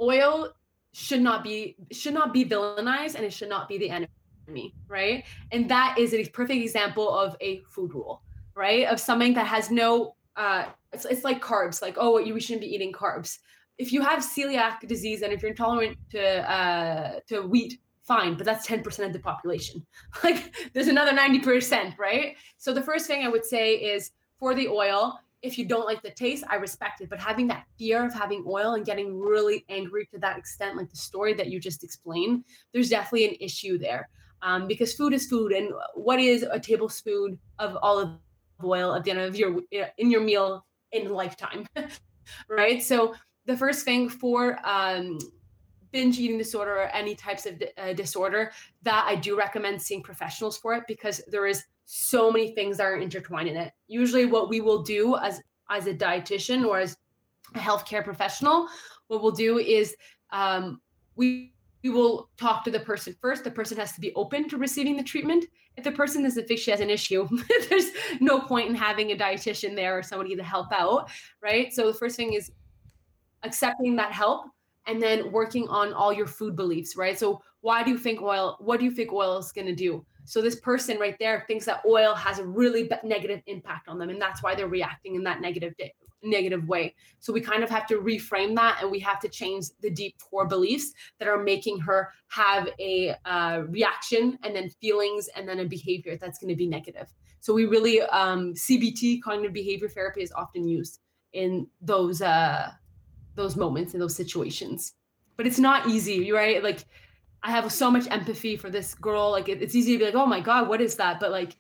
oil should not be should not be villainized and it should not be the enemy, right? And that is a perfect example of a food rule, right? Of something that has no uh, it's, it's like carbs, like oh, you we shouldn't be eating carbs. If you have celiac disease and if you're intolerant to uh, to wheat, fine, but that's 10% of the population. Like there's another 90%, right? So the first thing I would say is for the oil, if you don't like the taste, I respect it. But having that fear of having oil and getting really angry to that extent, like the story that you just explained, there's definitely an issue there. Um, because food is food, and what is a tablespoon of olive oil at the end of your in your meal in lifetime, right? So the first thing for um, binge eating disorder or any types of uh, disorder that I do recommend seeing professionals for it because there is so many things that are intertwined in it. Usually what we will do as as a dietitian or as a healthcare professional, what we'll do is um, we we will talk to the person first. The person has to be open to receiving the treatment. If the person doesn't think she has an issue, there's no point in having a dietitian there or somebody to help out, right? So the first thing is accepting that help and then working on all your food beliefs, right? So why do you think oil? What do you think oil is going to do? So this person right there thinks that oil has a really negative impact on them, and that's why they're reacting in that negative day, negative way. So we kind of have to reframe that, and we have to change the deep core beliefs that are making her have a uh, reaction, and then feelings, and then a behavior that's going to be negative. So we really um, CBT, cognitive behavior therapy, is often used in those uh, those moments in those situations. But it's not easy, right? Like I have so much empathy for this girl. Like it, it's easy to be like, oh my god, what is that? But like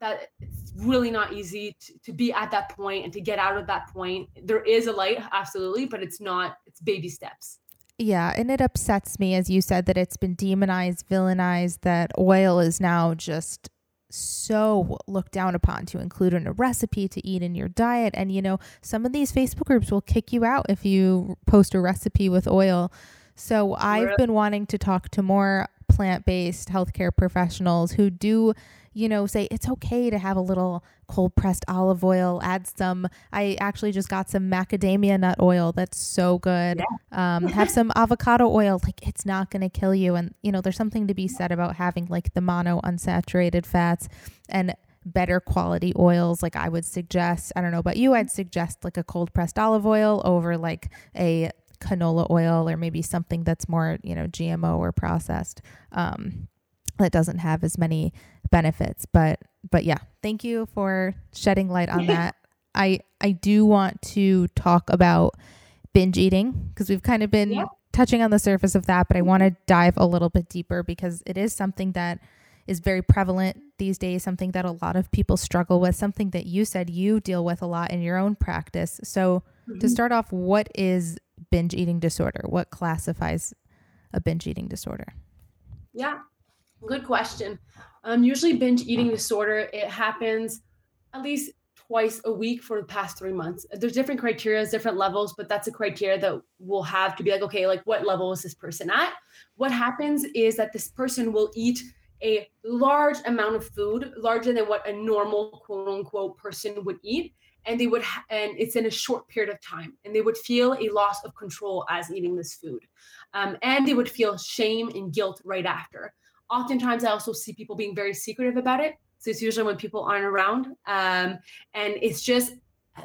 that, it's really not easy to, to be at that point and to get out of that point. There is a light, absolutely, but it's not. It's baby steps. Yeah, and it upsets me, as you said, that it's been demonized, villainized, that oil is now just so looked down upon to include in a recipe to eat in your diet. And, you know, some of these Facebook groups will kick you out if you post a recipe with oil. So I've been wanting to talk to more plant based healthcare professionals who do you know, say it's okay to have a little cold pressed olive oil, add some. I actually just got some macadamia nut oil that's so good. Yeah. Um, have some avocado oil. Like it's not going to kill you. And, you know, there's something to be said about having like the mono unsaturated fats and better quality oils. Like I would suggest, I don't know about you, I'd suggest like a cold pressed olive oil over like a canola oil or maybe something that's more, you know, GMO or processed. Um, that doesn't have as many benefits but but yeah thank you for shedding light on that. I i do want to talk about binge eating because we've kind of been yeah. touching on the surface of that but i want to dive a little bit deeper because it is something that is very prevalent these days something that a lot of people struggle with something that you said you deal with a lot in your own practice. So mm-hmm. to start off what is binge eating disorder? What classifies a binge eating disorder? Yeah Good question. Um, usually binge eating disorder, it happens at least twice a week for the past three months. There's different criteria, different levels, but that's a criteria that we'll have to be like, okay, like what level is this person at? What happens is that this person will eat a large amount of food, larger than what a normal quote unquote person would eat. And they would, ha- and it's in a short period of time, and they would feel a loss of control as eating this food. Um, and they would feel shame and guilt right after oftentimes I also see people being very secretive about it. So it's usually when people aren't around. Um, and it's just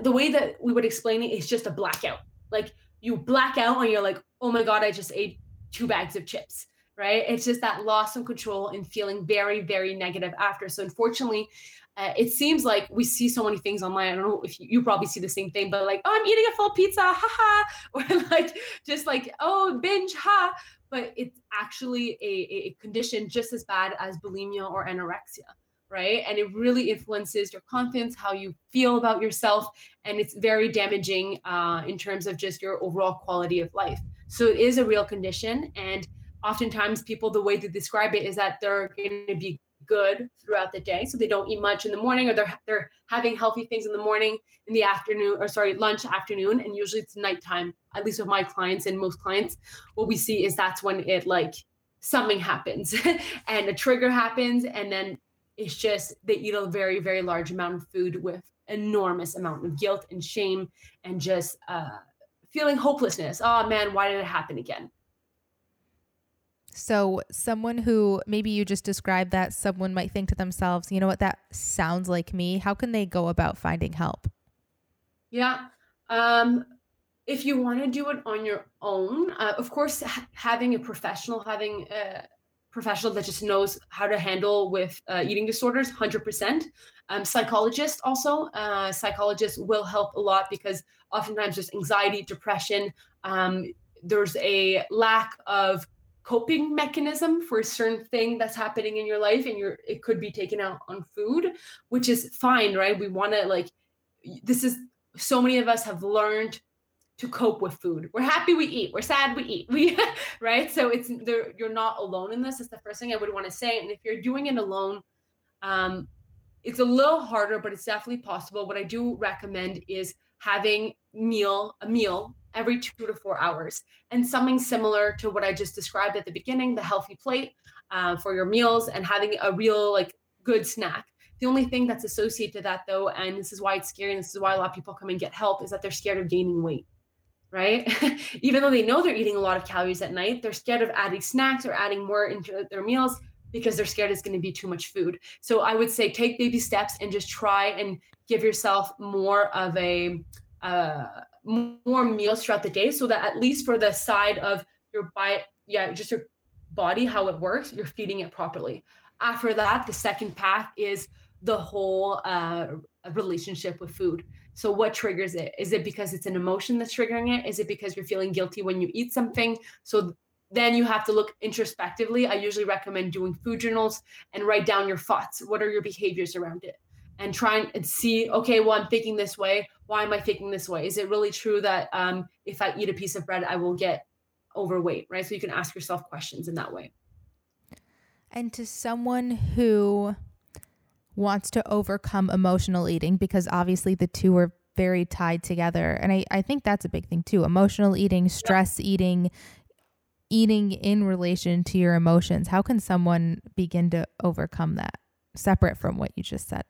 the way that we would explain it, is just a blackout. Like you black out and you're like, oh my God, I just ate two bags of chips. Right. It's just that loss of control and feeling very, very negative after. So unfortunately, uh, it seems like we see so many things online. I don't know if you, you, probably see the same thing, but like, oh, I'm eating a full pizza, haha, or like just like, oh, binge, ha but it's actually a, a condition just as bad as bulimia or anorexia right? And it really influences your confidence, how you feel about yourself, and it's very damaging uh, in terms of just your overall quality of life. So it is a real condition, and oftentimes people, the way they describe it is that they're going to be good throughout the day. So they don't eat much in the morning or they're they're having healthy things in the morning, in the afternoon, or sorry, lunch, afternoon, and usually it's nighttime. At least with my clients and most clients, what we see is that's when it like something happens and a trigger happens, and then it's just they eat a very, very large amount of food with enormous amount of guilt and shame and just uh feeling hopelessness. Oh man, why did it happen again? So, someone who maybe you just described that someone might think to themselves, you know what, that sounds like me. How can they go about finding help? Yeah. Um, if you want to do it on your own, uh, of course, ha- having a professional, having a professional that just knows how to handle with uh, eating disorders, 100%. Um, psychologists also, uh, psychologists will help a lot because oftentimes there's anxiety, depression, um, there's a lack of coping mechanism for a certain thing that's happening in your life and you're it could be taken out on food which is fine right? We want to like this is so many of us have learned to cope with food. We're happy we eat we're sad we eat we right? So it's there you're not alone in this is the first thing i would want to say and if you're doing it alone um it's a little harder but it's definitely possible. What i do recommend is having meal a meal every two to four hours. And something similar to what I just described at the beginning the healthy plate uh, for your meals and having a real, like, good snack. The only thing that's associated to that, though, and this is why it's scary, and this is why a lot of people come and get help, is that they're scared of gaining weight. right? Even though they know they're eating a lot of calories at night, they're scared of adding snacks or adding more into their meals because they're scared it's going to be too much food. So I would say take baby steps and just try and give yourself more of a uh, more meals throughout the day, so that at least for the side of your body, yeah, just your body, how it works, you're feeding it properly. After that, the second path is the whole uh, relationship with food. So, what triggers it? Is it because it's an emotion that's triggering it? Is it because you're feeling guilty when you eat something? So, then you have to look introspectively. I usually recommend doing food journals and write down your thoughts. What are your behaviors around it? And try and see, okay, well, I'm thinking this way. Why am I thinking this way? Is it really true that um, if I eat a piece of bread, I will get overweight, right? So you can ask yourself questions in that way. And to someone who wants to overcome emotional eating, because obviously the two are very tied together. And I, I think that's a big thing too emotional eating, stress yeah. eating, eating in relation to your emotions. How can someone begin to overcome that separate from what you just said?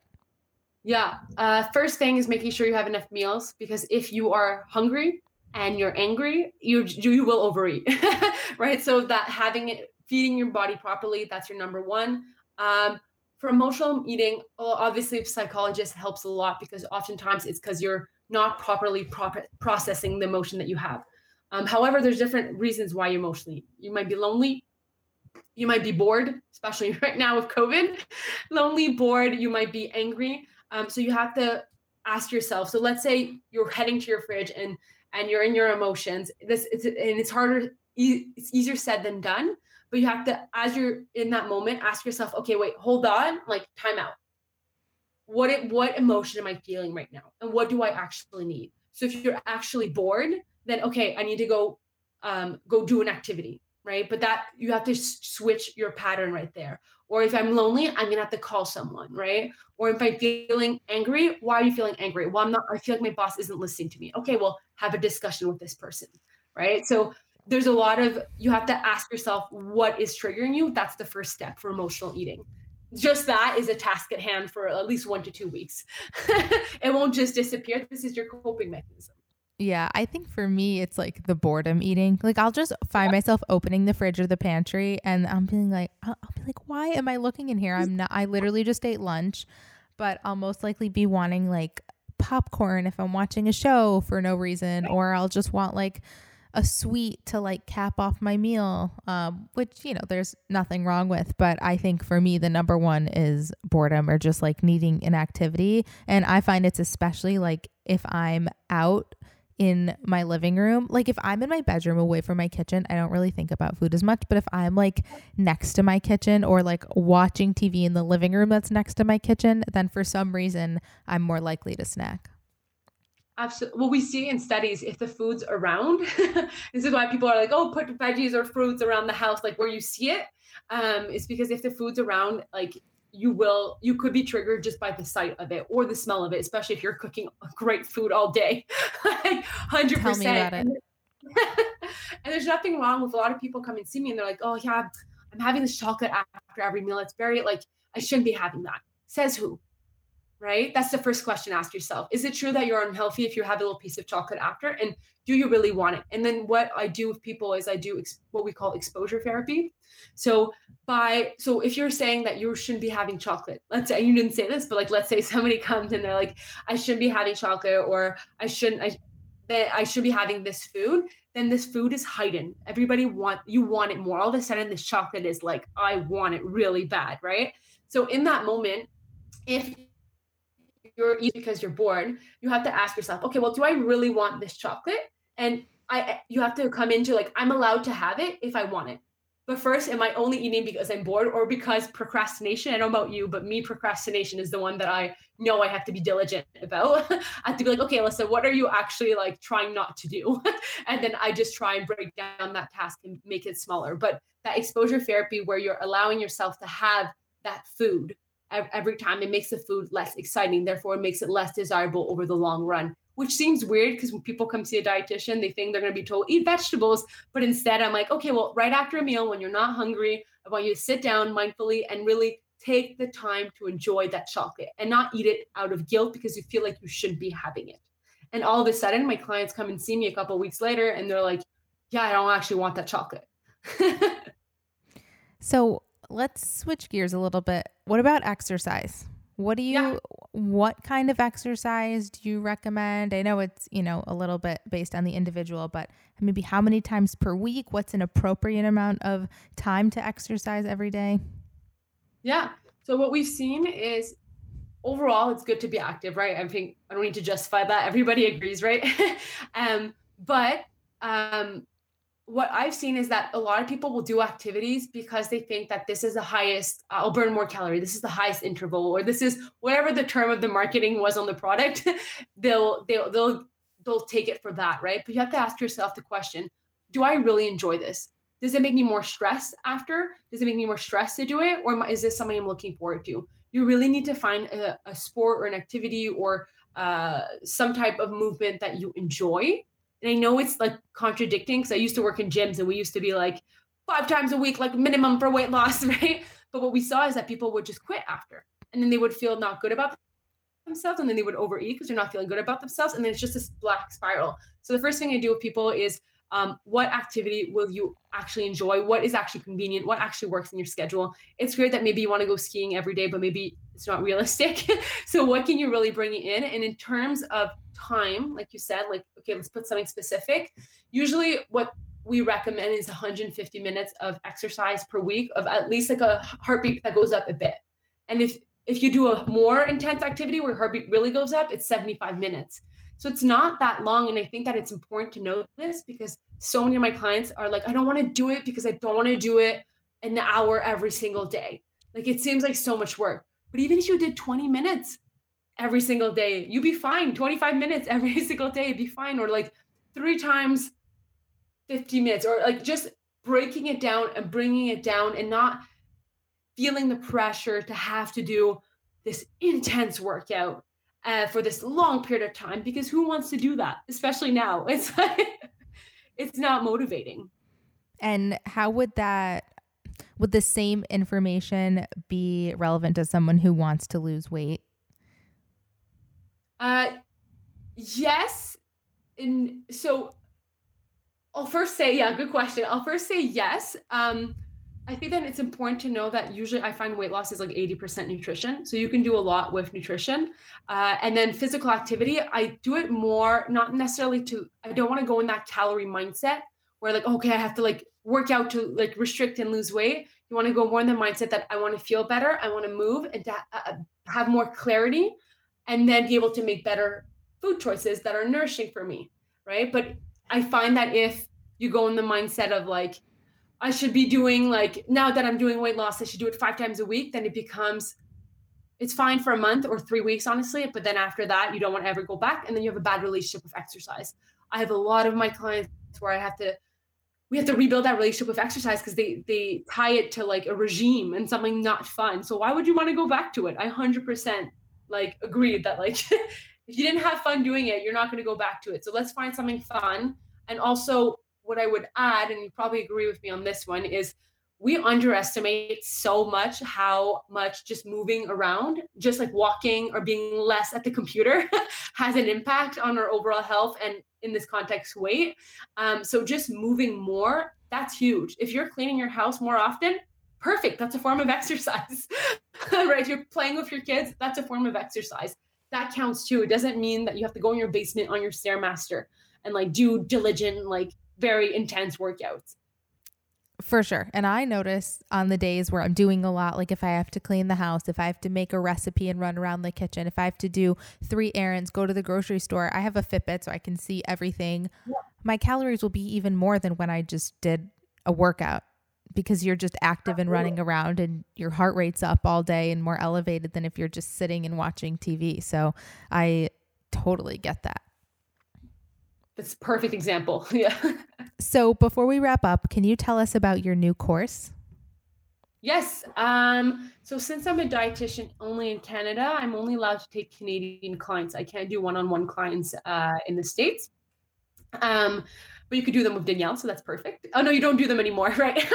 Yeah. Uh, first thing is making sure you have enough meals because if you are hungry and you're angry, you you will overeat, right? So that having it, feeding your body properly, that's your number one. Um, for emotional eating, well, obviously, psychologist helps a lot because oftentimes it's because you're not properly pro- processing the emotion that you have. Um, however, there's different reasons why you emotionally. You might be lonely. You might be bored, especially right now with COVID. lonely, bored. You might be angry. Um, so you have to ask yourself. So let's say you're heading to your fridge and and you're in your emotions. This it's and it's harder. It's easier said than done. But you have to, as you're in that moment, ask yourself, okay, wait, hold on, like time out. What it, what emotion am I feeling right now, and what do I actually need? So if you're actually bored, then okay, I need to go um, go do an activity, right? But that you have to switch your pattern right there. Or if I'm lonely, I'm gonna have to call someone, right? Or if I'm feeling angry, why are you feeling angry? Well, I'm not, I feel like my boss isn't listening to me. Okay, well, have a discussion with this person, right? So there's a lot of, you have to ask yourself what is triggering you. That's the first step for emotional eating. Just that is a task at hand for at least one to two weeks. it won't just disappear. This is your coping mechanism. Yeah, I think for me, it's like the boredom eating. Like I'll just find myself opening the fridge or the pantry, and I'm being like, I'll, I'll, be like, why am I looking in here? I'm not. I literally just ate lunch, but I'll most likely be wanting like popcorn if I'm watching a show for no reason, or I'll just want like a sweet to like cap off my meal, um, which you know there's nothing wrong with. But I think for me, the number one is boredom or just like needing an activity, and I find it's especially like if I'm out in my living room. Like if I'm in my bedroom away from my kitchen, I don't really think about food as much. But if I'm like next to my kitchen or like watching TV in the living room that's next to my kitchen, then for some reason I'm more likely to snack. Absolutely. Well, we see in studies if the food's around, this is why people are like, oh, put veggies or fruits around the house, like where you see it. Um, it's because if the food's around, like you will you could be triggered just by the sight of it or the smell of it especially if you're cooking great food all day. Like 100% Tell me about it. and there's nothing wrong with a lot of people come and see me and they're like oh yeah i'm having this chocolate after every meal. It's very like i shouldn't be having that. Says who? Right? That's the first question ask yourself. Is it true that you're unhealthy if you have a little piece of chocolate after? And do you really want it and then what i do with people is i do ex- what we call exposure therapy so by so if you're saying that you shouldn't be having chocolate, let's say you didn't say this, but like let's say somebody comes and they're like, I shouldn't be having chocolate or I shouldn't I that I should be having this food, then this food is heightened. Everybody want you want it more. All of a sudden, this chocolate is like, I want it really bad, right? So in that moment, if you're eating because you're bored, you have to ask yourself, okay, well, do I really want this chocolate? And I you have to come into like, I'm allowed to have it if I want it. But first, am I only eating because I'm bored or because procrastination? I don't know about you, but me, procrastination is the one that I know I have to be diligent about. I have to be like, okay, Alyssa, what are you actually like trying not to do? and then I just try and break down that task and make it smaller. But that exposure therapy where you're allowing yourself to have that food every time, it makes the food less exciting. Therefore, it makes it less desirable over the long run which seems weird because when people come see a dietitian, they think they're going to be told eat vegetables. But instead, I'm like, okay, well, right after a meal, when you're not hungry, I want you to sit down mindfully and really take the time to enjoy that chocolate and not eat it out of guilt because you feel like you shouldn't be having it. And all of a sudden, my clients come and see me a couple weeks later and they're like, yeah, I don't actually want that chocolate. so let's switch gears a little bit. What about exercise? What do you yeah. what kind of exercise do you recommend? I know it's, you know, a little bit based on the individual, but maybe how many times per week? What's an appropriate amount of time to exercise every day? Yeah. So what we've seen is overall it's good to be active, right? I think I don't need to justify that. Everybody agrees, right? um, but um, what I've seen is that a lot of people will do activities because they think that this is the highest, uh, I'll burn more calorie. This is the highest interval, or this is whatever the term of the marketing was on the product. they'll they'll they'll they'll take it for that, right? But you have to ask yourself the question: Do I really enjoy this? Does it make me more stressed after? Does it make me more stressed to do it, or is this something I'm looking forward to? You really need to find a, a sport or an activity or uh, some type of movement that you enjoy and I know it's like contradicting because I used to work in gyms and we used to be like five times a week, like minimum for weight loss, right? But what we saw is that people would just quit after and then they would feel not good about themselves and then they would overeat because they're not feeling good about themselves. And then it's just this black spiral. So the first thing I do with people is um, what activity will you actually enjoy? What is actually convenient? What actually works in your schedule? It's great that maybe you want to go skiing every day, but maybe it's not realistic. so what can you really bring in? And in terms of time, like you said, like, okay, let's put something specific. Usually what we recommend is 150 minutes of exercise per week of at least like a heartbeat that goes up a bit. And if if you do a more intense activity where heartbeat really goes up, it's 75 minutes. So it's not that long. And I think that it's important to know this because so many of my clients are like, I don't want to do it because I don't want to do it an hour every single day. Like it seems like so much work. But even if you did 20 minutes every single day, you'd be fine. 25 minutes every single day, be fine. Or like three times 50 minutes, or like just breaking it down and bringing it down and not feeling the pressure to have to do this intense workout uh, for this long period of time because who wants to do that especially now it's like it's not motivating and how would that would the same information be relevant to someone who wants to lose weight uh yes and so i'll first say yeah good question i'll first say yes um I think that it's important to know that usually I find weight loss is like 80% nutrition. So you can do a lot with nutrition. Uh, and then physical activity, I do it more, not necessarily to, I don't want to go in that calorie mindset where like, okay, I have to like work out to like restrict and lose weight. You want to go more in the mindset that I want to feel better, I want to move and to uh, have more clarity and then be able to make better food choices that are nourishing for me. Right. But I find that if you go in the mindset of like, I should be doing like now that I'm doing weight loss, I should do it five times a week. Then it becomes it's fine for a month or three weeks, honestly. But then after that, you don't want to ever go back. And then you have a bad relationship with exercise. I have a lot of my clients where I have to we have to rebuild that relationship with exercise because they they tie it to like a regime and something not fun. So why would you want to go back to it? I hundred percent like agreed that like if you didn't have fun doing it, you're not going to go back to it. So let's find something fun. And also what I would add, and you probably agree with me on this one, is we underestimate so much how much just moving around, just like walking or being less at the computer, has an impact on our overall health and in this context, weight. Um, so just moving more, that's huge. If you're cleaning your house more often, perfect. That's a form of exercise, right? You're playing with your kids, that's a form of exercise. That counts too. It doesn't mean that you have to go in your basement on your Stairmaster and like do diligent like very intense workouts. For sure. And I notice on the days where I'm doing a lot, like if I have to clean the house, if I have to make a recipe and run around the kitchen, if I have to do three errands, go to the grocery store, I have a Fitbit so I can see everything. Yeah. My calories will be even more than when I just did a workout because you're just active and running around and your heart rate's up all day and more elevated than if you're just sitting and watching TV. So I totally get that. It's perfect example. Yeah. so before we wrap up, can you tell us about your new course? Yes. Um, so since I'm a dietitian only in Canada, I'm only allowed to take Canadian clients. I can't do one-on-one clients uh, in the States. Um, but you could do them with Danielle, so that's perfect. Oh no, you don't do them anymore, right?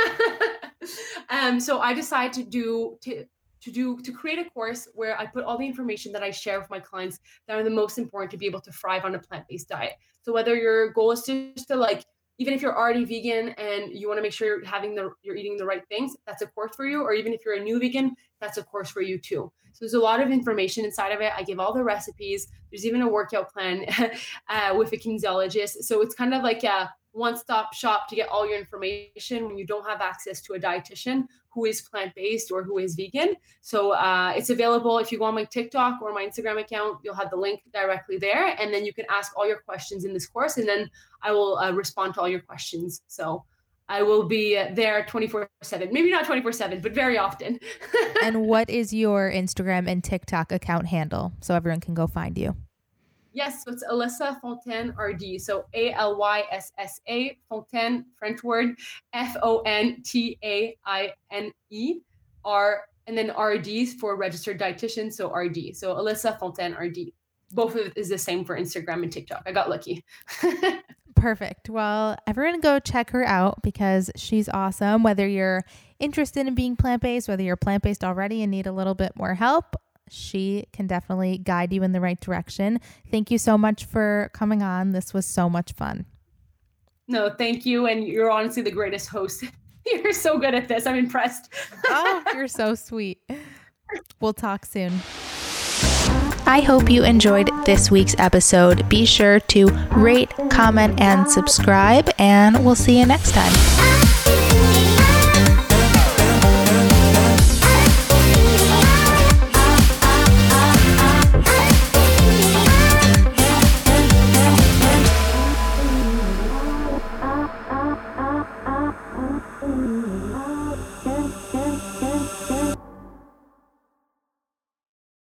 um, so I decided to do to to do to create a course where I put all the information that I share with my clients that are the most important to be able to thrive on a plant-based diet. So whether your goal is just to like even if you're already vegan and you want to make sure you're having the you're eating the right things, that's a course for you. Or even if you're a new vegan, that's a course for you too. So there's a lot of information inside of it. I give all the recipes. There's even a workout plan uh, with a kinesiologist. So it's kind of like a one-stop shop to get all your information when you don't have access to a dietitian who is plant-based or who is vegan. So uh, it's available if you go on my TikTok or my Instagram account. You'll have the link directly there, and then you can ask all your questions in this course, and then I will uh, respond to all your questions. So I will be there 24 7. Maybe not 24 7, but very often. and what is your Instagram and TikTok account handle so everyone can go find you? Yes, so it's Alyssa Fontaine RD. So A L Y S S A Fontaine, French word, F O N T A I N E R, and then RD for registered dietitian. So RD. So Alyssa Fontaine RD. Both of it is the same for Instagram and TikTok. I got lucky. Perfect. Well, everyone go check her out because she's awesome. Whether you're interested in being plant based, whether you're plant based already and need a little bit more help, she can definitely guide you in the right direction. Thank you so much for coming on. This was so much fun. No, thank you. And you're honestly the greatest host. you're so good at this. I'm impressed. oh, you're so sweet. We'll talk soon. I hope you enjoyed this week's episode. Be sure to rate, comment, and subscribe, and we'll see you next time.